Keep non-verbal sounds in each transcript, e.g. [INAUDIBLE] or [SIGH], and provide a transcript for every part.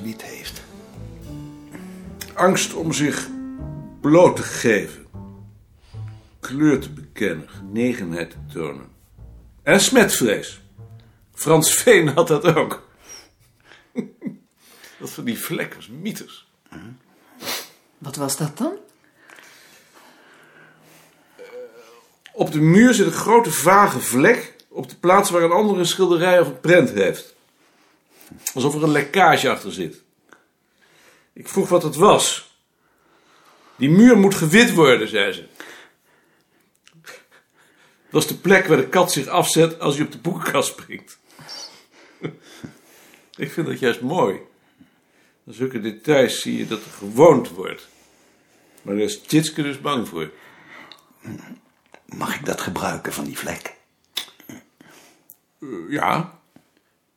wit heeft? Angst om zich bloot te geven. Kleur te bekennen, genegenheid te tonen. En smetvrees. Frans Veen had dat ook. [LAUGHS] Dat van die vlek was mythes. Wat was dat dan? Op de muur zit een grote vage vlek op de plaats waar een andere een schilderij of een prent heeft. Alsof er een lekkage achter zit. Ik vroeg wat het was. Die muur moet gewit worden, zei ze. Dat is de plek waar de kat zich afzet als hij op de boekenkast springt. Ik vind dat juist mooi. In zulke details zie je dat er gewoond wordt. Maar daar is Tjitske dus bang voor. Mag ik dat gebruiken van die vlek? Eh, ja.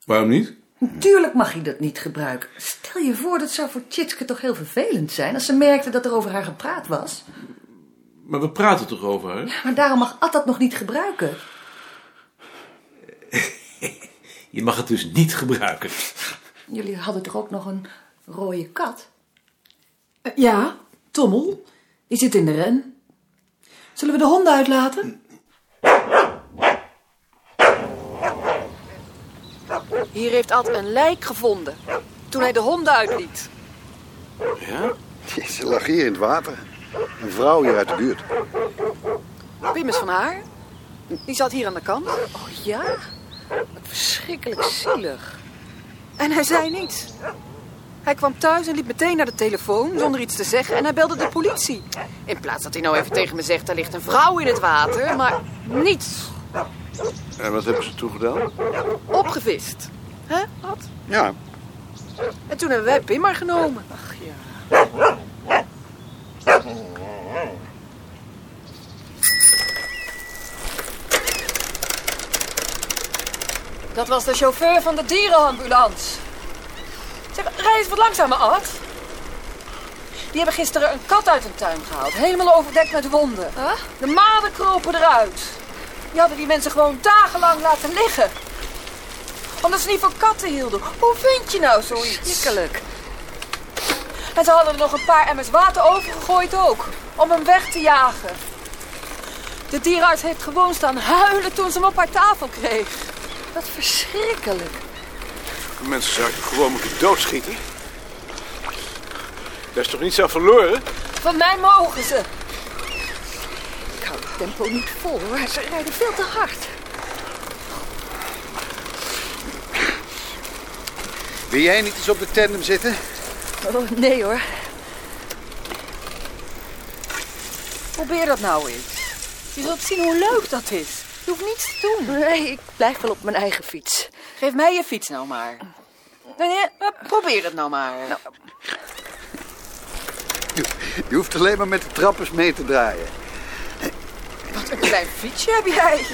Waarom niet? Natuurlijk mag je dat niet gebruiken. Stel je voor, dat zou voor Tjitske toch heel vervelend zijn... als ze merkte dat er over haar gepraat was. Maar we praten toch over haar? Maar daarom mag Ad dat nog niet gebruiken. [LAUGHS] Je mag het dus niet gebruiken. Jullie hadden toch ook nog een rode kat? Eh, Ja, Tommel. Die zit in de ren. Zullen we de honden uitlaten? Hier heeft Ad een lijk gevonden. Toen hij de honden uitliet. Ja? Ze lag hier in het water. Een vrouw hier uit de buurt. Pim is van haar. Die zat hier aan de kant. Oh ja? Wat verschrikkelijk zielig. En hij zei niets. Hij kwam thuis en liep meteen naar de telefoon zonder iets te zeggen en hij belde de politie. In plaats dat hij nou even tegen me zegt, er ligt een vrouw in het water, maar niets. En wat hebben ze toen gedaan? Opgevist. Hè, Ad? Ja, En toen hebben wij Pim maar genomen. Ach ja. Dat was de chauffeur van de dierenambulance. Zeg, rij eens wat langzamer, Ad. Die hebben gisteren een kat uit een tuin gehaald. Helemaal overdekt met wonden. De maden kropen eruit. Die hadden die mensen gewoon dagenlang laten liggen. Omdat ze niet van katten hielden. Hoe vind je nou zoiets? Verschrikkelijk. En ze hadden er nog een paar emmers water overgegooid ook. Om hem weg te jagen. De dierenarts heeft gewoon staan huilen toen ze hem op haar tafel kreeg. Wat verschrikkelijk. Mensen zouden gewoon moeten doodschieten. Dat is toch niet zo verloren? Van mij mogen ze. Ik hou het tempo niet vol hoor. Ze rijden veel te hard. Wil jij niet eens op de tandem zitten? Oh, nee hoor. Probeer dat nou eens. Je zult zien hoe leuk dat is. Je hoeft niets te doen. Nee, ik blijf wel op mijn eigen fiets. Geef mij je fiets nou maar. Nee, nee, eh, probeer het nou maar. Je hoeft alleen maar met de trappers mee te draaien. Wat een klein fietsje heb jij.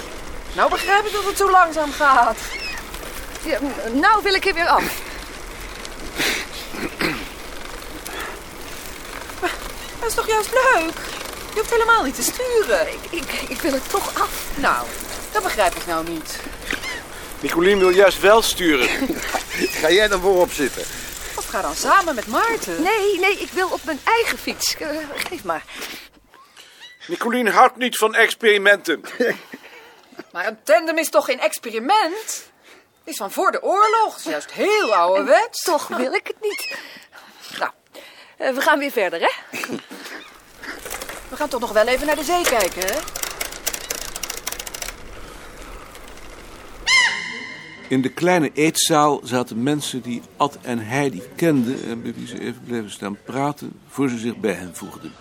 Nou begrijp ik dat het zo langzaam gaat. Ja, nou wil ik er weer af. Dat is toch juist leuk? Je hoeft helemaal niet te sturen. Ik, ik, ik wil er toch af. Nou, dat begrijp ik nou niet. Nicolien wil juist wel sturen. [LAUGHS] Ga jij dan voorop zitten? Of ga dan samen met Maarten. Nee, nee, ik wil op mijn eigen fiets. Eh, geef maar. Nicolien houdt niet van experimenten. [LAUGHS] Maar een tandem is toch geen experiment? Het is van voor de oorlog. Het is juist heel ouderwets. Toch wil ik het niet. Nou, eh, we gaan weer verder, hè? [LAUGHS] We gaan toch nog wel even naar de zee kijken, hè? In de kleine eetzaal zaten mensen die Ad en Heidi kenden... en bij wie ze even bleven staan praten... voor ze zich bij hen voegden.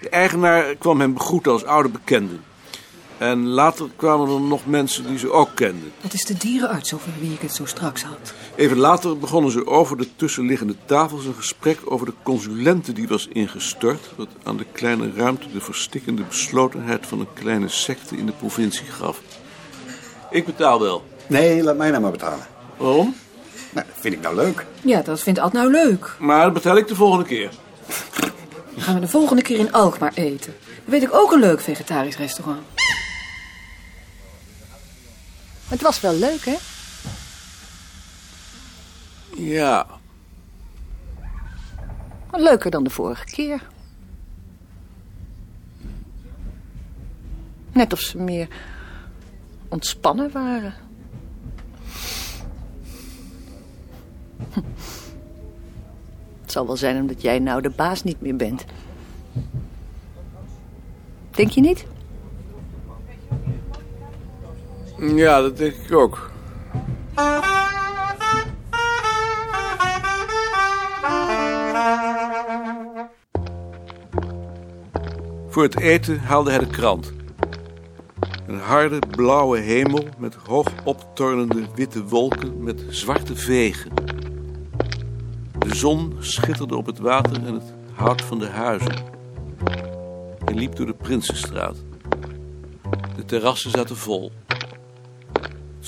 De eigenaar kwam hen begroeten als oude bekenden. En later kwamen er nog mensen die ze ook kenden. Dat is de dierenarts over wie ik het zo straks had. Even later begonnen ze over de tussenliggende tafels een gesprek over de consulente die was ingestort, wat aan de kleine ruimte de verstikkende beslotenheid van een kleine secte in de provincie gaf. Ik betaal wel. Nee, laat mij nou maar betalen. Waarom? Nou, dat vind ik nou leuk. Ja, dat vindt Ad nou leuk. Maar dat betaal ik de volgende keer. Dan gaan we de volgende keer in Alkmaar eten. Dan weet ik ook een leuk vegetarisch restaurant. Het was wel leuk, hè? Ja, Maar leuker dan de vorige keer. Net of ze meer ontspannen waren. Hm. [LAUGHS] Het zal wel zijn omdat jij nou de baas niet meer bent. Denk je niet? Ja, dat denk ik ook. Voor het eten haalde hij de krant. Een harde blauwe hemel met hoog optornende witte wolken met zwarte vegen. De zon schitterde op het water en het hout van de huizen. Hij liep door de Prinsenstraat. De terrassen zaten vol.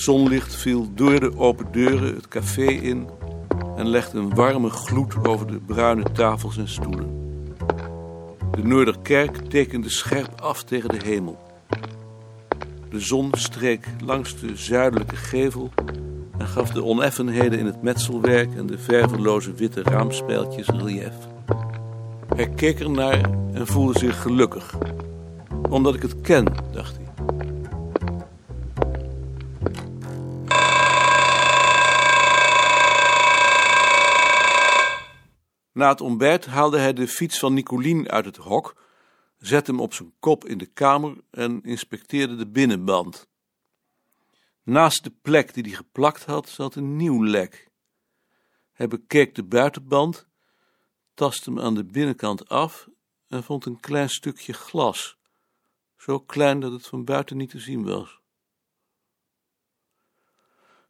Zonlicht viel door de open deuren het café in en legde een warme gloed over de bruine tafels en stoelen. De Noorderkerk tekende scherp af tegen de hemel. De zon streek langs de zuidelijke gevel en gaf de oneffenheden in het metselwerk en de verveloze witte raamspijltjes relief. Hij keek ernaar en voelde zich gelukkig. Omdat ik het ken, dacht. Na het ontbijt haalde hij de fiets van Nicolien uit het hok, zette hem op zijn kop in de kamer en inspecteerde de binnenband. Naast de plek die hij geplakt had, zat een nieuw lek. Hij bekeek de buitenband, tastte hem aan de binnenkant af en vond een klein stukje glas, zo klein dat het van buiten niet te zien was.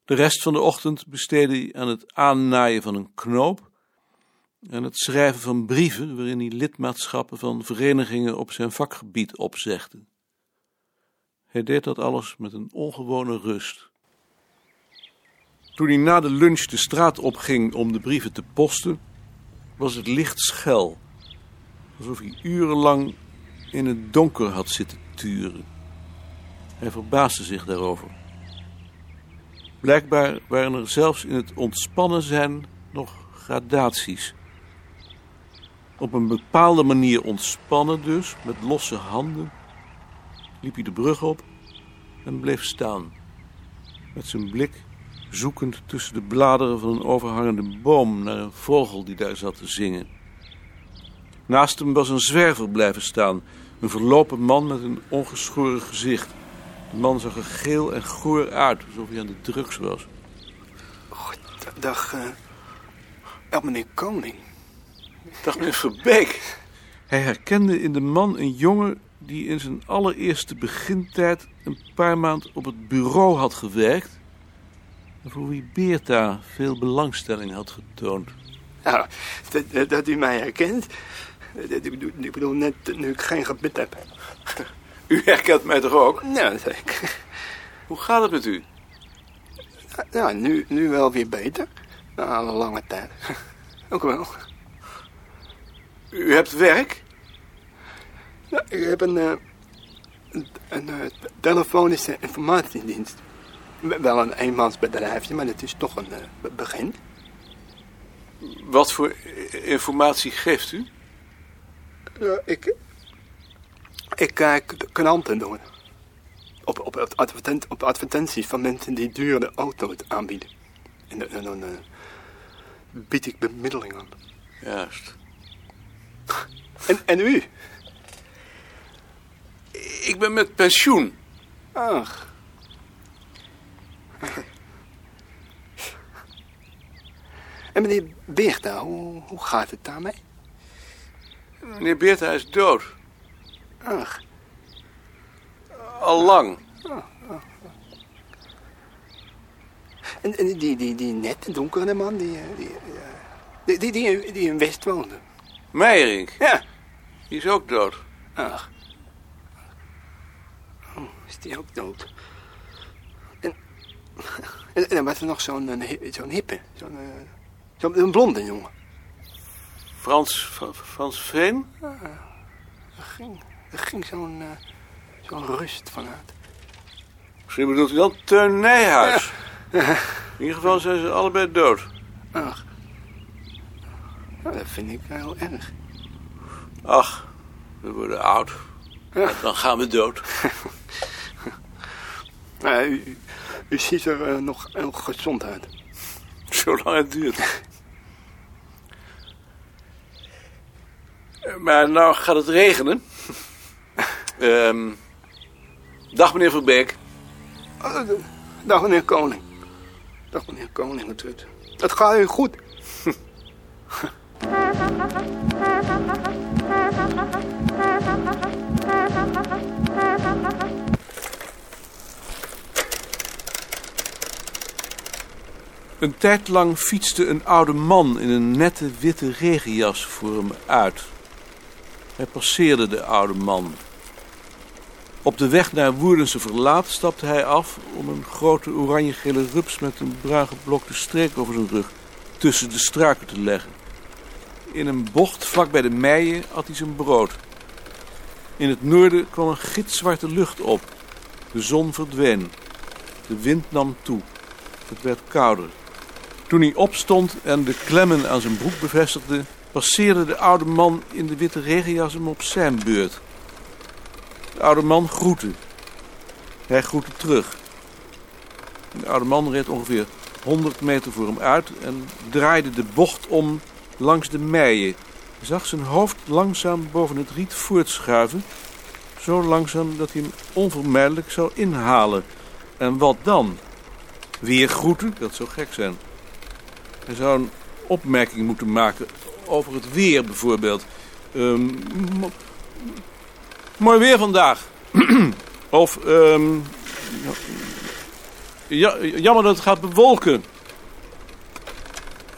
De rest van de ochtend besteedde hij aan het aannaaien van een knoop en het schrijven van brieven waarin hij lidmaatschappen van verenigingen op zijn vakgebied opzegde. Hij deed dat alles met een ongewone rust. Toen hij na de lunch de straat opging om de brieven te posten, was het licht schel, alsof hij urenlang in het donker had zitten turen. Hij verbaasde zich daarover. Blijkbaar waren er zelfs in het ontspannen zijn nog gradaties. Op een bepaalde manier ontspannen dus, met losse handen, liep hij de brug op en bleef staan. Met zijn blik zoekend tussen de bladeren van een overhangende boom naar een vogel die daar zat te zingen. Naast hem was een zwerver blijven staan, een verlopen man met een ongeschoren gezicht. De man zag er geel en goor uit, alsof hij aan de drugs was. Dag, eh ja, meneer Koning. Dag meneer Verbeek. Hij herkende in de man een jongen die in zijn allereerste begintijd een paar maand op het bureau had gewerkt. En voor wie Beerta veel belangstelling had getoond. Nou, dat, dat- dat u mij herkent. Dat- Ik bedoel, net nu ik geen gebit heb. U herkent mij toch ook? Ja, ik. Hoe gaat het met u? Ja, nu, nu wel weer beter. Na een lange tijd. Ook wel. U hebt werk? Ja, ik heb een, eh, een, een eh, telefonische informatiedienst. Wel een eenmansbedrijfje, maar het is toch een eh, be- begin. Wat voor informatie geeft u? Ik, ik kijk de kranten door. Op, op, advertent, op advertenties van mensen die dure auto's aanbieden. En, dan- en dan bied ik bemiddeling aan. Juist. En, en u? Ik ben met pensioen. Ach. En meneer Beerta, hoe, hoe gaat het daarmee? Meneer Beerta is dood. Ach, Al lang. en, en die, die, die nette donkere man, die, eh, die, die, die, die, die in West woonde. Meijerink. Ja. Die is ook dood. Ach. Oh, is die ook dood? En, en, en dan was er nog zo'n zo'n hippe, zo'n eh, een blonde jongen. Frans, Fra- Frans Veen? Er ging, er ging zo'n eh, zo'n rust vanuit. Misschien bedoelt u dan Teun Nijhuis. In ieder geval zijn ze allebei dood. Ach. Nou, dat vind ik heel erg. Ach, we worden oud. Ja. Dan gaan we dood. [LAUGHS] Nou, u, ziet er eh, nog heel gezond uit. Zolang het duurt. Maar nou gaat het regenen. [LAUGHS] Ehm, dag meneer Verbeek. Oh, Dag meneer Koning. Dag meneer Koning, het, het, het gaat u goed. [LAUGHS] Een tijd lang fietste een oude man in een nette witte regenjas voor hem uit. Hij passeerde de oude man. Op de weg naar Woerdense Verlaat stapte hij af om een grote oranje-gele rups met een bruin geblokte streek over zijn rug tussen de struiken te leggen. In een bocht vlak bij de meien at hij zijn brood. In het noorden kwam een gitzwarte lucht op. De zon verdween. De wind nam toe. Het werd kouder. Toen hij opstond en de klemmen aan zijn broek bevestigde, passeerde de oude man in de witte regenjas hem op zijn beurt. De oude man groette. Hij groette terug. De oude man reed ongeveer 100 meter voor hem uit en draaide de bocht om langs de meien. Zag zijn hoofd langzaam boven het riet voortschuiven, zo langzaam dat hij hem onvermijdelijk zou inhalen. En wat dan? Weer groeten? Dat zou gek zijn. Hij zou een opmerking moeten maken over het weer bijvoorbeeld. Ehm, mo- mooi weer vandaag. [CLEARS THROAT] of, ehm, ja, jammer dat het gaat bewolken.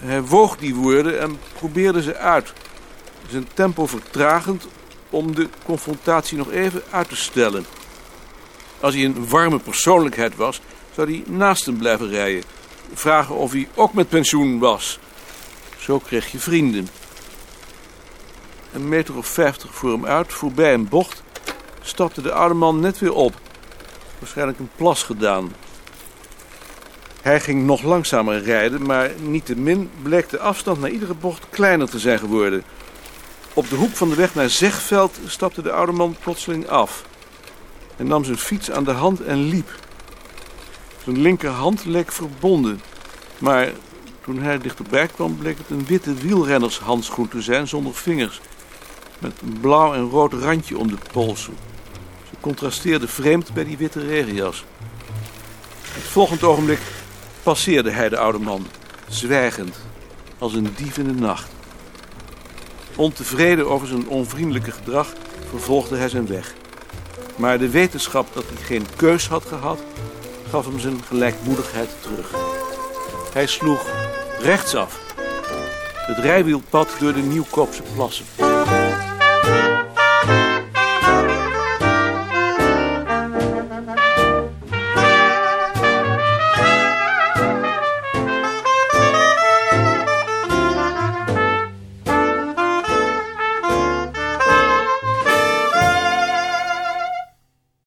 Hij woog die woorden en probeerde ze uit. Zijn tempo vertragend om de confrontatie nog even uit te stellen. Als hij een warme persoonlijkheid was, zou hij naast hem blijven rijden. Vragen of hij ook met pensioen was. Zo kreeg je vrienden. Een meter of vijftig voor hem uit, voorbij een bocht, stapte de oude man net weer op. Waarschijnlijk een plas gedaan. Hij ging nog langzamer rijden, maar niettemin bleek de afstand naar iedere bocht kleiner te zijn geworden. Op de hoek van de weg naar Zegveld stapte de oude man plotseling af. Hij nam zijn fiets aan de hand en liep. Zijn linkerhand leek verbonden. Maar toen hij dichterbij kwam, bleek het een witte wielrennershandschoen te zijn zonder vingers. Met een blauw en rood randje om de polsen. Ze contrasteerde vreemd bij die witte regenjas. Het volgende ogenblik passeerde hij de oude man, zwijgend, als een dief in de nacht. Ontevreden over zijn onvriendelijke gedrag vervolgde hij zijn weg. Maar de wetenschap dat hij geen keus had gehad, gaf hem zijn gelijkmoedigheid terug. Hij sloeg rechtsaf. Het rijwielpad door de Nieuwkoopse plassen.